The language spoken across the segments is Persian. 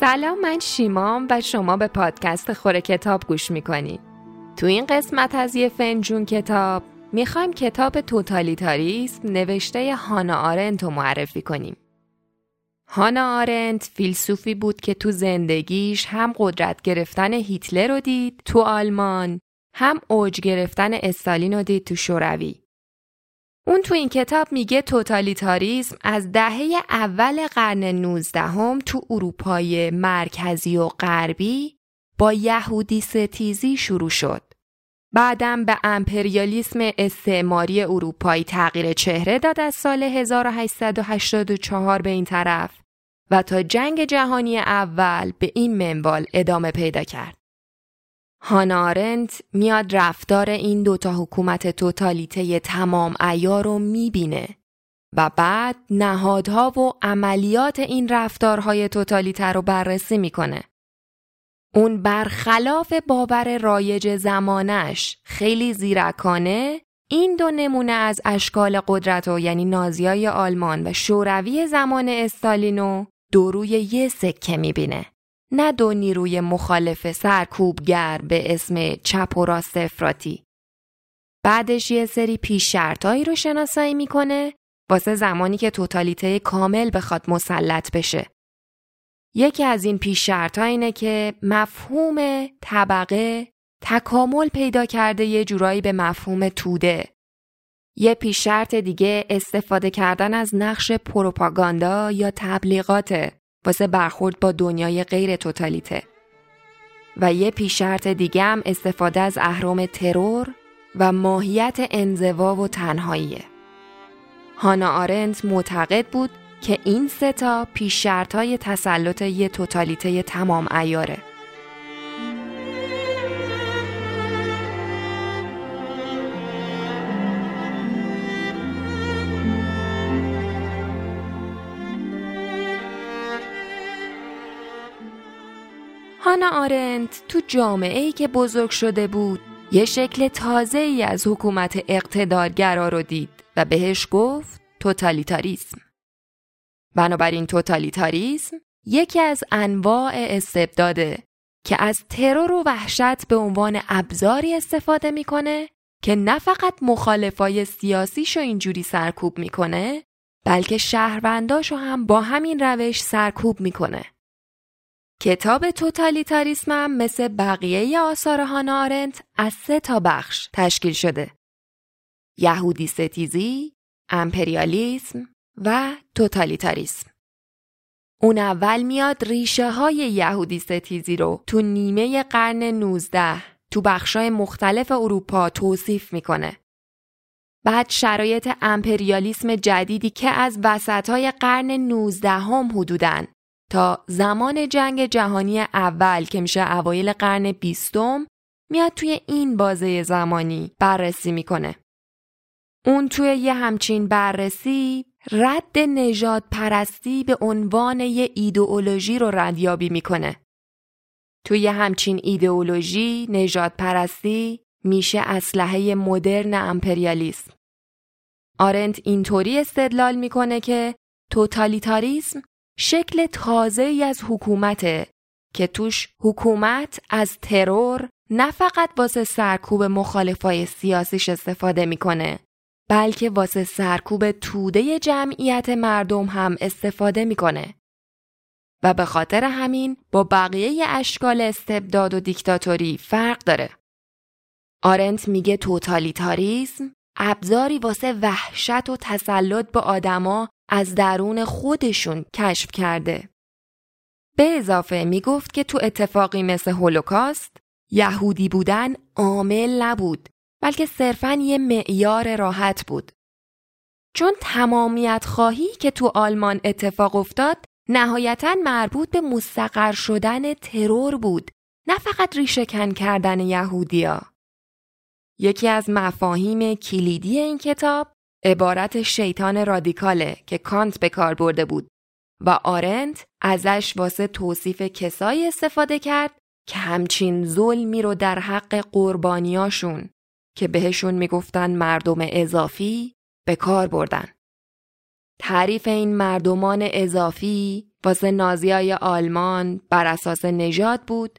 سلام من شیمام و شما به پادکست خوره کتاب گوش می‌کنید تو این قسمت از یه فنجون کتاب می‌خوایم کتاب توتالیتاریسم نوشته هانا آرنت رو معرفی کنیم. هانا آرنت فیلسوفی بود که تو زندگیش هم قدرت گرفتن هیتلر رو دید تو آلمان هم اوج گرفتن استالین رو دید تو شوروی. اون تو این کتاب میگه توتالیتاریسم از دهه اول قرن 19 هم تو اروپای مرکزی و غربی با یهودی ستیزی شروع شد. بعدم به امپریالیسم استعماری اروپایی تغییر چهره داد از سال 1884 به این طرف و تا جنگ جهانی اول به این منوال ادامه پیدا کرد. هانارنت میاد رفتار این دوتا حکومت توتالیته تمام ایار رو می‌بینه و بعد نهادها و عملیات این رفتارهای توتالیته رو بررسی می‌کنه. اون برخلاف باور رایج زمانش خیلی زیرکانه این دو نمونه از اشکال قدرت و یعنی نازیای آلمان و شوروی زمان استالینو دو روی یه سکه می‌بینه. نه دو نیروی مخالف سرکوبگر به اسم چپ و راست افراتی. بعدش یه سری پیش شرطایی رو شناسایی می‌کنه واسه زمانی که توتالیته کامل بخواد مسلط بشه. یکی از این پیش شرط اینه که مفهوم طبقه تکامل پیدا کرده یه جورایی به مفهوم توده. یه پیش شرط دیگه استفاده کردن از نقش پروپاگاندا یا تبلیغاته. واسه برخورد با دنیای غیر توتالیته و یه پیشرت دیگه هم استفاده از اهرام ترور و ماهیت انزوا و تنهاییه. هانا آرنت معتقد بود که این ستا پیشرت های تسلط یه توتالیته تمام ایاره. هانا آرنت تو جامعه ای که بزرگ شده بود یه شکل تازه ای از حکومت اقتدارگرا رو دید و بهش گفت توتالیتاریسم. بنابراین توتالیتاریسم یکی از انواع استبداده که از ترور و وحشت به عنوان ابزاری استفاده می‌کنه که نه فقط مخالفای سیاسیشو اینجوری سرکوب می‌کنه بلکه شهرونداشو هم با همین روش سرکوب می‌کنه. کتاب توتالیتاریسم هم مثل بقیه آثار هانا آرنت از سه تا بخش تشکیل شده. یهودی ستیزی، امپریالیسم و توتالیتاریسم. اون اول میاد ریشه های یهودی ستیزی رو تو نیمه قرن 19 تو بخشای مختلف اروپا توصیف می‌کنه. بعد شرایط امپریالیسم جدیدی که از وسط قرن 19 هم حدودن تا زمان جنگ جهانی اول که میشه اوایل قرن بیستم میاد توی این بازه زمانی بررسی می‌کنه. اون توی یه همچین بررسی رد نجات پرستی به عنوان یه ایدئولوژی رو ردیابی می‌کنه. توی همچین ایدئولوژی نجات پرستی میشه اسلحه مدرن امپریالیسم. آرنت اینطوری استدلال می‌کنه که توتالیتاریسم شکل تازه ای از حکومته که توش حکومت از ترور نه فقط واسه سرکوب مخالفای سیاسیش استفاده می‌کنه بلکه واسه سرکوب توده جمعیت مردم هم استفاده می‌کنه و به خاطر همین با بقیه اشکال استبداد و دیکتاتوری فرق داره. آرنت میگه توتالیتاریسم ابزاری واسه وحشت و تسلط به آدما از درون خودشون کشف کرده. به اضافه می گفت که تو اتفاقی مثل هولوکاست یهودی بودن عامل نبود بلکه صرفا یه معیار راحت بود. چون تمامیت خواهی که تو آلمان اتفاق افتاد نهایتا مربوط به مستقر شدن ترور بود نه فقط ریشهکن کردن یهودیا. یکی از مفاهیم کلیدی این کتاب عبارت شیطان رادیکاله که کانت به کار برده بود و آرنت ازش واسه توصیف کسایی استفاده کرد که همچین ظلمی رو در حق قربانیاشون که بهشون می‌گفتن مردم اضافی به کار بردن. تعریف این مردمان اضافی واسه نازیای آلمان بر اساس نژاد بود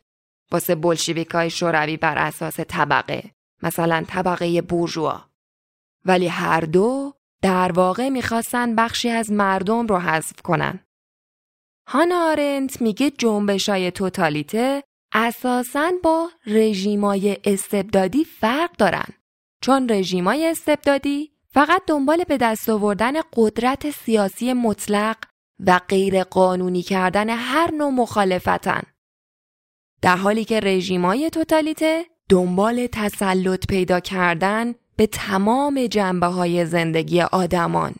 واسه بلشویکای شوروی بر اساس طبقه مثلا طبقه بورژوا ولی هر دو در واقع می‌خواستن بخشی از مردم رو حذف کنن. هانا آرنت میگه جنبشای توتالیته اساساً با رژیمای استبدادی فرق دارن. چون رژیمای استبدادی فقط دنبال به دست آوردن قدرت سیاسی مطلق و غیر قانونی کردن هر نوع مخالفتن. در حالی که رژیمای توتالیته دنبال تسلط پیدا کردن به تمام جنبه های زندگی آدمان.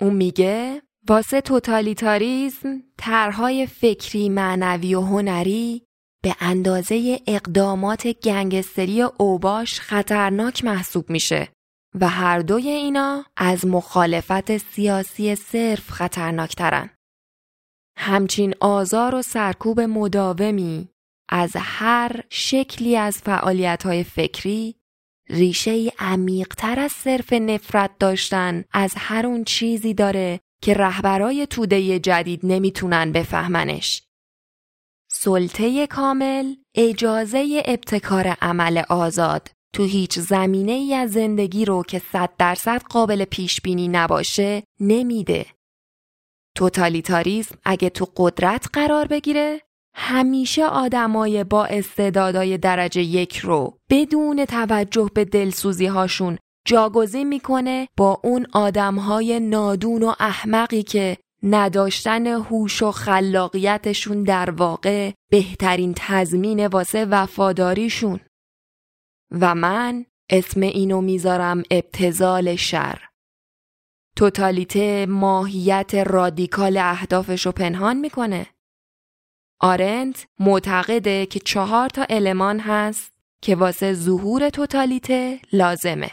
اون میگه واسه توتالیتاریزم طرحهای فکری، معنوی و هنری به اندازه اقدامات گنگستری اوباش خطرناک محسوب میشه و هر دوی اینا از مخالفت سیاسی صرف خطرناکترن. همچین آزار و سرکوب مداومی از هر شکلی از فعالیت فکری ریشه عمیقتر از صرف نفرت داشتن از هر اون چیزی داره که رهبرای توده جدید نمی‌تونن بفهمنش. سلطه کامل اجازه ابتکار عمل آزاد تو هیچ زمینه ای از زندگی رو که صد درصد قابل پیش بینی نباشه نمیده. توتالیتاریسم اگه تو قدرت قرار بگیره همیشه آدمای با استعدادای درجه یک رو بدون توجه به دلسوزی هاشون جاگزین می‌کنه با اون آدمهای نادون و احمقی که نداشتن هوش و خلاقیتشون در واقع بهترین تضمین واسه وفاداریشون. و من اسم اینو می‌ذارم ابتزال شر. توتالیته ماهیت رادیکال اهدافش رو پنهان می‌کنه. آرنت معتقده که چهار تا المان هست که واسه ظهور توتالیته لازمه.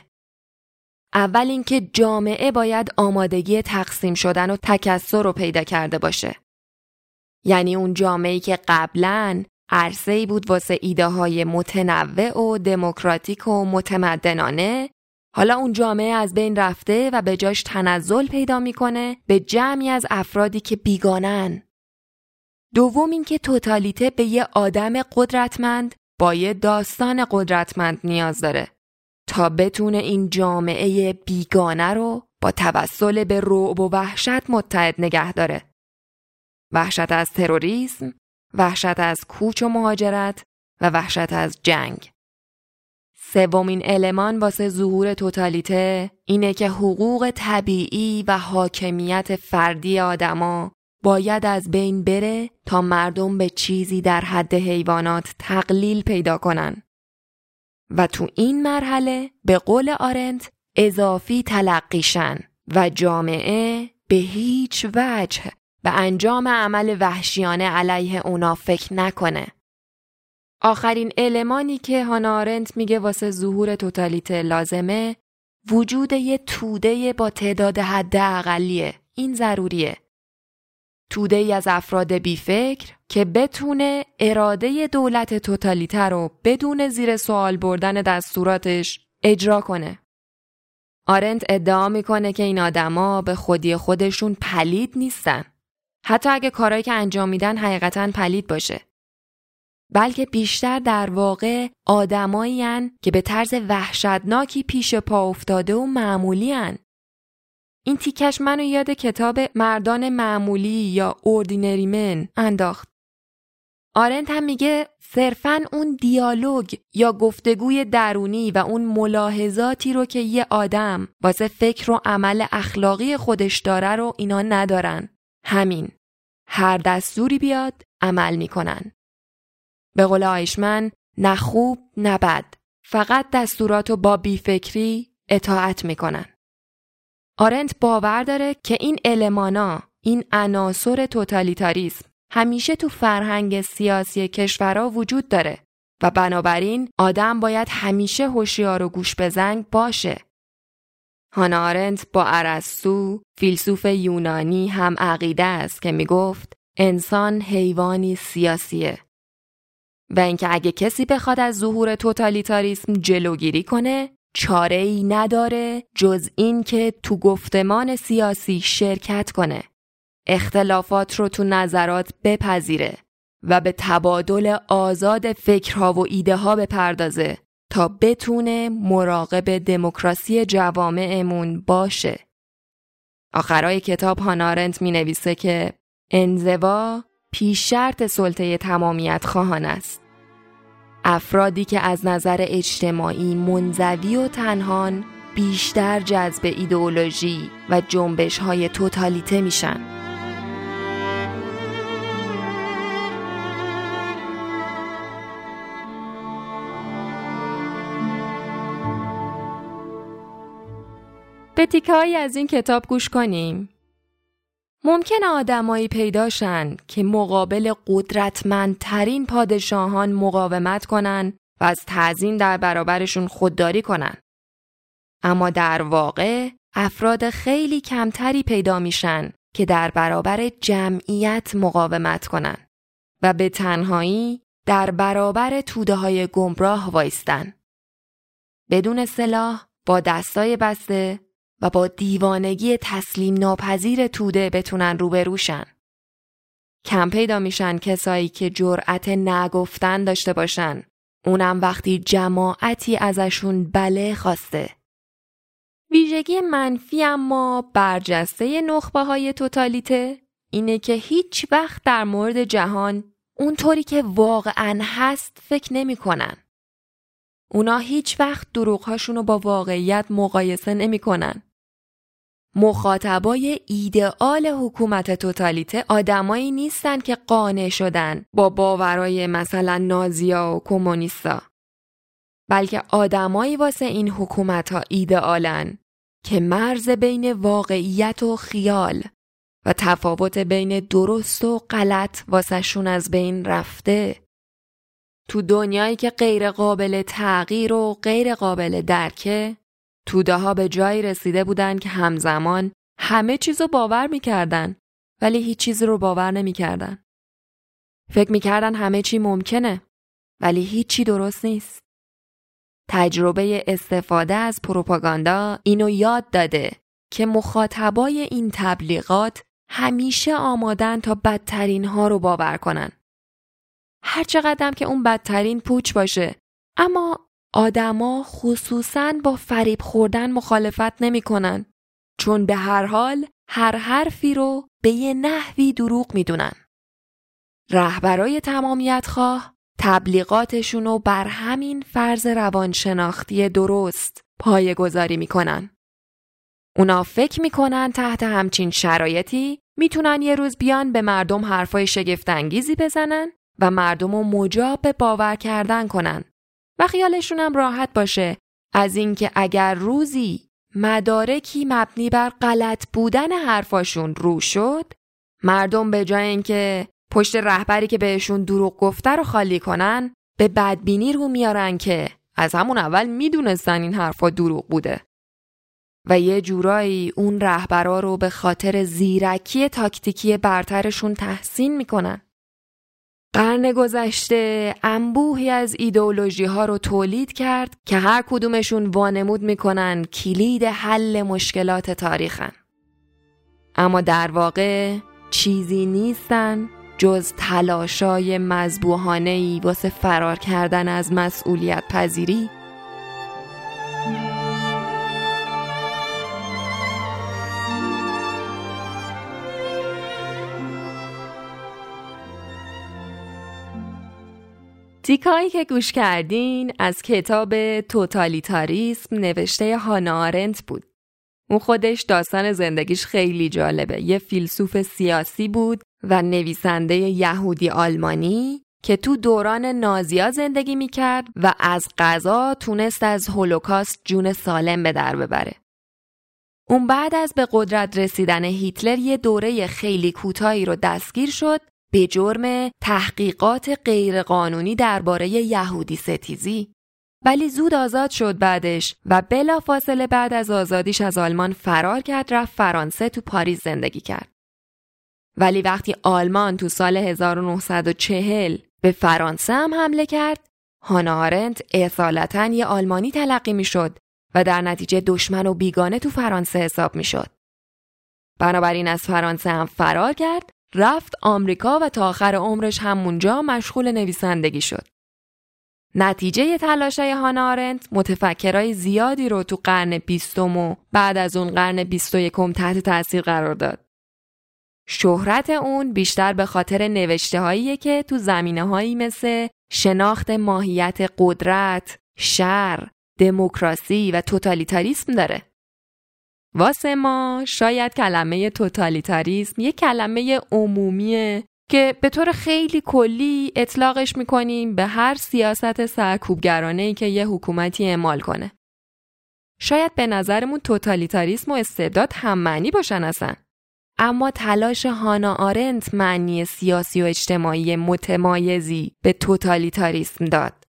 اول اینکه جامعه باید آمادگی تقسیم شدن و تکسر رو پیدا کرده باشه. یعنی اون جامعه‌ای که قبلا عرصه‌ای بود واسه ایده های متنوع و دموکراتیک و متمدنانه حالا اون جامعه از بین رفته و به جاش تنزل پیدا می‌کنه به جمعی از افرادی که بیگانن دوم اینکه توتالیته به یه آدم قدرتمند با یه داستان قدرتمند نیاز داره تا بتونه این جامعه بیگانه رو با توسل به رعب و وحشت متحد نگه داره. وحشت از تروریسم، وحشت از کوچ و مهاجرت و وحشت از جنگ. سومین المان واسه ظهور توتالیته اینه که حقوق طبیعی و حاکمیت فردی آدما باید از بین بره تا مردم به چیزی در حد حیوانات تقلیل پیدا کنن. و تو این مرحله به قول آرنت اضافی تلقیشن و جامعه به هیچ وجه به انجام عمل وحشیانه علیه اونا فکر نکنه. آخرین المانی که هانا آرنت میگه واسه ظهور توتالیته لازمه وجود یه توده با تعداد حد اقلیه. این ضروریه. توده ای از افراد بیفکر که بتونه اراده دولت توتالیتر رو بدون زیر سوال بردن دستوراتش اجرا کنه. آرنت ادعا می‌کنه که این آدما به خودی خودشون پلید نیستن. حتی اگه کارهایی که انجام میدن حقیقتا پلید باشه. بلکه بیشتر در واقع آدمایی که به طرز وحشتناکی پیش پا افتاده و معمولی این تیکش منو یاد کتاب مردان معمولی یا Ordinary Men انداخت. آرنت هم میگه صرفا اون دیالوگ یا گفتگوی درونی و اون ملاحظاتی رو که یه آدم واسه فکر و عمل اخلاقی خودش داره رو اینا ندارن. همین. هر دستوری بیاد عمل می‌کنن. به قول آیشمن نه خوب نه بد. فقط دستورات رو با بیفکری اطاعت می‌کنن. آرنت باور داره که این المانا این عناصر توتالیتاریسم همیشه تو فرهنگ سیاسی کشورها وجود داره و بنابراین آدم باید همیشه هوشیار و گوش بزنگ باشه. هانا آرنت با ارسطو فیلسوف یونانی هم عقیده است که می‌گفت انسان حیوانی سیاسیه و اینکه اگه کسی بخواد از ظهور توتالیتاریسم جلوگیری کنه چاره ای نداره جز این که تو گفتمان سیاسی شرکت کنه. اختلافات رو تو نظرات بپذیره و به تبادل آزاد فکرها و ایده ها بپردازه تا بتونه مراقب دموکراسی جوامعمون باشه. آخرای کتاب هانارنت می نویسه که انزوا پیش شرط سلطه تمامیت خواهان است. افرادی که از نظر اجتماعی منزوی و تنهان بیشتر جذب ایدئولوژی و جنبش های توتالیته میشن. به تیکایی از این کتاب گوش کنیم. ممکن آدمایی پیداشن که مقابل قدرتمندترین پادشاهان مقاومت کنن و از تعظیم در برابرشون خودداری کنن. اما در واقع افراد خیلی کمتری پیدا میشن که در برابر جمعیت مقاومت کنن و به تنهایی در برابر توده های گمراه وایستن. بدون سلاح با دستای بسته و با دیوانگی تسلیم ناپذیر توده بتونن روبروشن. کم پیدا میشن کسایی که جرأت نگفتن داشته باشن. اونم وقتی جماعتی ازشون بله خواسته. ویژگی منفی اما برجسته نخبه های توتالیته اینه که هیچ وقت در مورد جهان اونطوری که واقعا هست فکر نمی کنن. اونا هیچ وقت دروغهاشون رو با واقعیت مقایسه نمی کنن. مخاطبای ایدئال حکومت توتالیته آدمایی نیستن که قانع شدن با باورای مثلا نازیا و کمونیستا. بلکه آدمایی واسه این حکومت ها ایدئالن که مرز بین واقعیت و خیال و تفاوت بین درست و غلط واسهشون از بین رفته. تو دنیایی که غیر قابل تغییر و غیر قابل درکه توده ها به جایی رسیده بودن که همزمان همه چیز رو باور می‌کردن ولی هیچ چیز رو باور نمی‌کردن. فکر می‌کردن همه چی ممکنه ولی هیچی درست نیست. تجربه استفاده از پروپاگاندا اینو یاد داده که مخاطبای این تبلیغات همیشه آمادن تا بدترین ها رو باور کنن. هر چقدر که اون بدترین پوچ باشه اما آدما خصوصا با فریب خوردن مخالفت نمی‌کنن چون به هر حال هر حرفی رو به یه نحوی دروغ می‌دونن. رهبرای تمامیت خواه تبلیغاتشون رو بر همین فرض روانشناختی درست پایه گذاری می‌کنن. اونا فکر می‌کنن تحت همچین شرایطی می‌تونن یه روز بیان به مردم حرفای شگفتانگیزی بزنن و مردم رو مجاب به باور کردن کنن و خیالشون هم راحت باشه. از اینکه اگر روزی مدارکی مبنی بر غلط بودن حرفاشون رو شد مردم به جای اینکه پشت رهبری که بهشون دروغ گفته رو خالی کنن به بدبینی رو میارن که از همون اول می‌دونستن این حرفا دروغ بوده. و یه جورایی اون رهبرا رو به خاطر زیرکی تاکتیکی برترشون تحسین می‌کنن. قرن گذشته انبوهی از ایدئولوژی ها رو تولید کرد که هر کدومشون وانمود می‌کنن کلید حل مشکلات تاریخن. اما در واقع چیزی نیستن جز تلاشای مذبوحانه ای واسه فرار کردن از مسئولیت پذیری تیکایی که گوش کردین از کتاب توتالیتاریسم نوشته هانا آرنت بود. اون خودش داستان زندگیش خیلی جالبه. یه فیلسوف سیاسی بود و نویسنده یهودی آلمانی که تو دوران نازیا زندگی می‌کرد و از قضا تونست از هولوکاست جون سالم به در ببره. اون بعد از به قدرت رسیدن هیتلر یه دوره خیلی کوتاهی رو دستگیر شد به جرم تحقیقات غیرقانونی درباره یهودی ستیزی ولی زود آزاد شد بعدش و بلا فاصله بعد از آزادیش از آلمان فرار کرد رفت فرانسه تو پاریس زندگی کرد. ولی وقتی آلمان تو سال 1940 به فرانسه هم حمله کرد هانا آرنت اصالتا یه آلمانی تلقی می شد و در نتیجه دشمن و بیگانه تو فرانسه حساب می‌شد. بنابراین از فرانسه هم فرار کرد رفت آمریکا و تا آخر عمرش همونجا مشغول نویسندگی شد. نتیجه تلاشه هانا آرنت متفکرای زیادی رو تو قرن بیستم و بعد از اون قرن بیست و یکم تحت تاثیر قرار داد. شهرت اون بیشتر به خاطر نوشته هایی که تو زمینه هایی مثل شناخت ماهیت قدرت، شر، دموکراسی و توتالیتاریسم داره. واسه ما شاید کلمه توتالیتاریسم یه کلمه عمومیه که به طور خیلی کلی اطلاقش می‌کنیم به هر سیاست سرکوبگرانه که یه حکومتی اعمال کنه. شاید به نظرمون توتالیتاریسم و استبداد هم معنی باشن اصلا. اما تلاش هانا آرنت معنی سیاسی و اجتماعی متمایزی به توتالیتاریسم داد.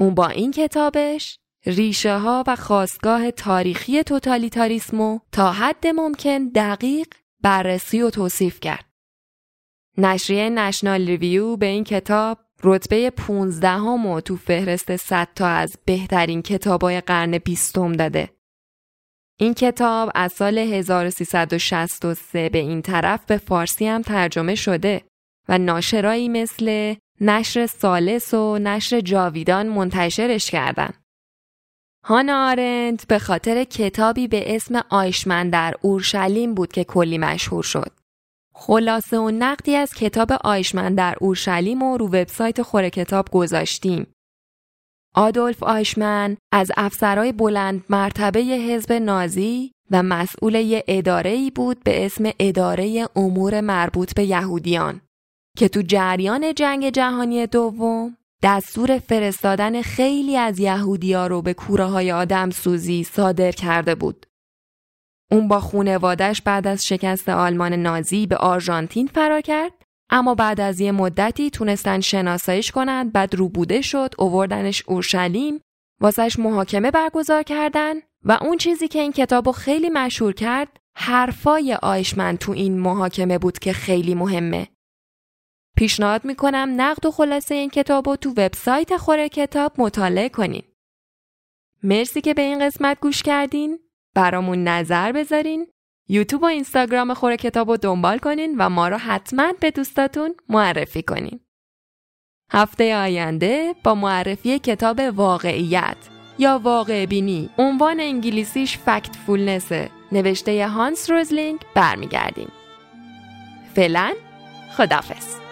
اون با این کتابش ریشه ها و خواستگاه تاریخی توتالیتاریسمو تا حد ممکن دقیق بررسی و توصیف کرد. نشریه نشنال ریویو به این کتاب رتبه 15 همو تو فهرست 100 تا از بهترین کتابای قرن بیستم داده. این کتاب از سال 1363 به این طرف به فارسی هم ترجمه شده و ناشرایی مثل نشر سالس و نشر جاویدان منتشرش کردن. هانا آرنت به خاطر کتابی به اسم آیشمن در اورشلیم بود که کلی مشهور شد. خلاصه و نقدی از کتاب آیشمن در اورشلیم و رو وبسایت خوره کتاب گذاشتیم. آدولف آیشمن از افسرهای بلند مرتبه حزب نازی و مسئول یه اداره بود به اسم اداره امور مربوط به یهودیان که تو جریان جنگ جهانی دوم دستور فرستادن خیلی از یهودیا رو به کوره های آدم سوزی صادر کرده بود. اون با خونوادش بعد از شکست آلمان نازی به آرژانتین فرار کرد اما بعد از یه مدتی تونستن شناساییش کنند بعد روبوده شد اووردنش اورشلیم واسش محاکمه برگزار کردن و اون چیزی که این کتابو خیلی مشهور کرد حرفای آیشمن تو این محاکمه بود که خیلی مهمه پیشنهاد می‌کنم نقد و خلاصه این کتابو تو وبسایت خوره کتاب مطالعه کنین مرسی که به این قسمت گوش کردین برامون نظر بذارین یوتیوب و اینستاگرام خور کتاب رو دنبال کنین و ما رو حتما به دوستاتون معرفی کنین. هفته آینده با معرفی کتاب واقعیت یا واقع بینی عنوان انگلیسیش فکت فولنسه نوشته هانس روزلینگ برمیگردیم. فعلا خدافز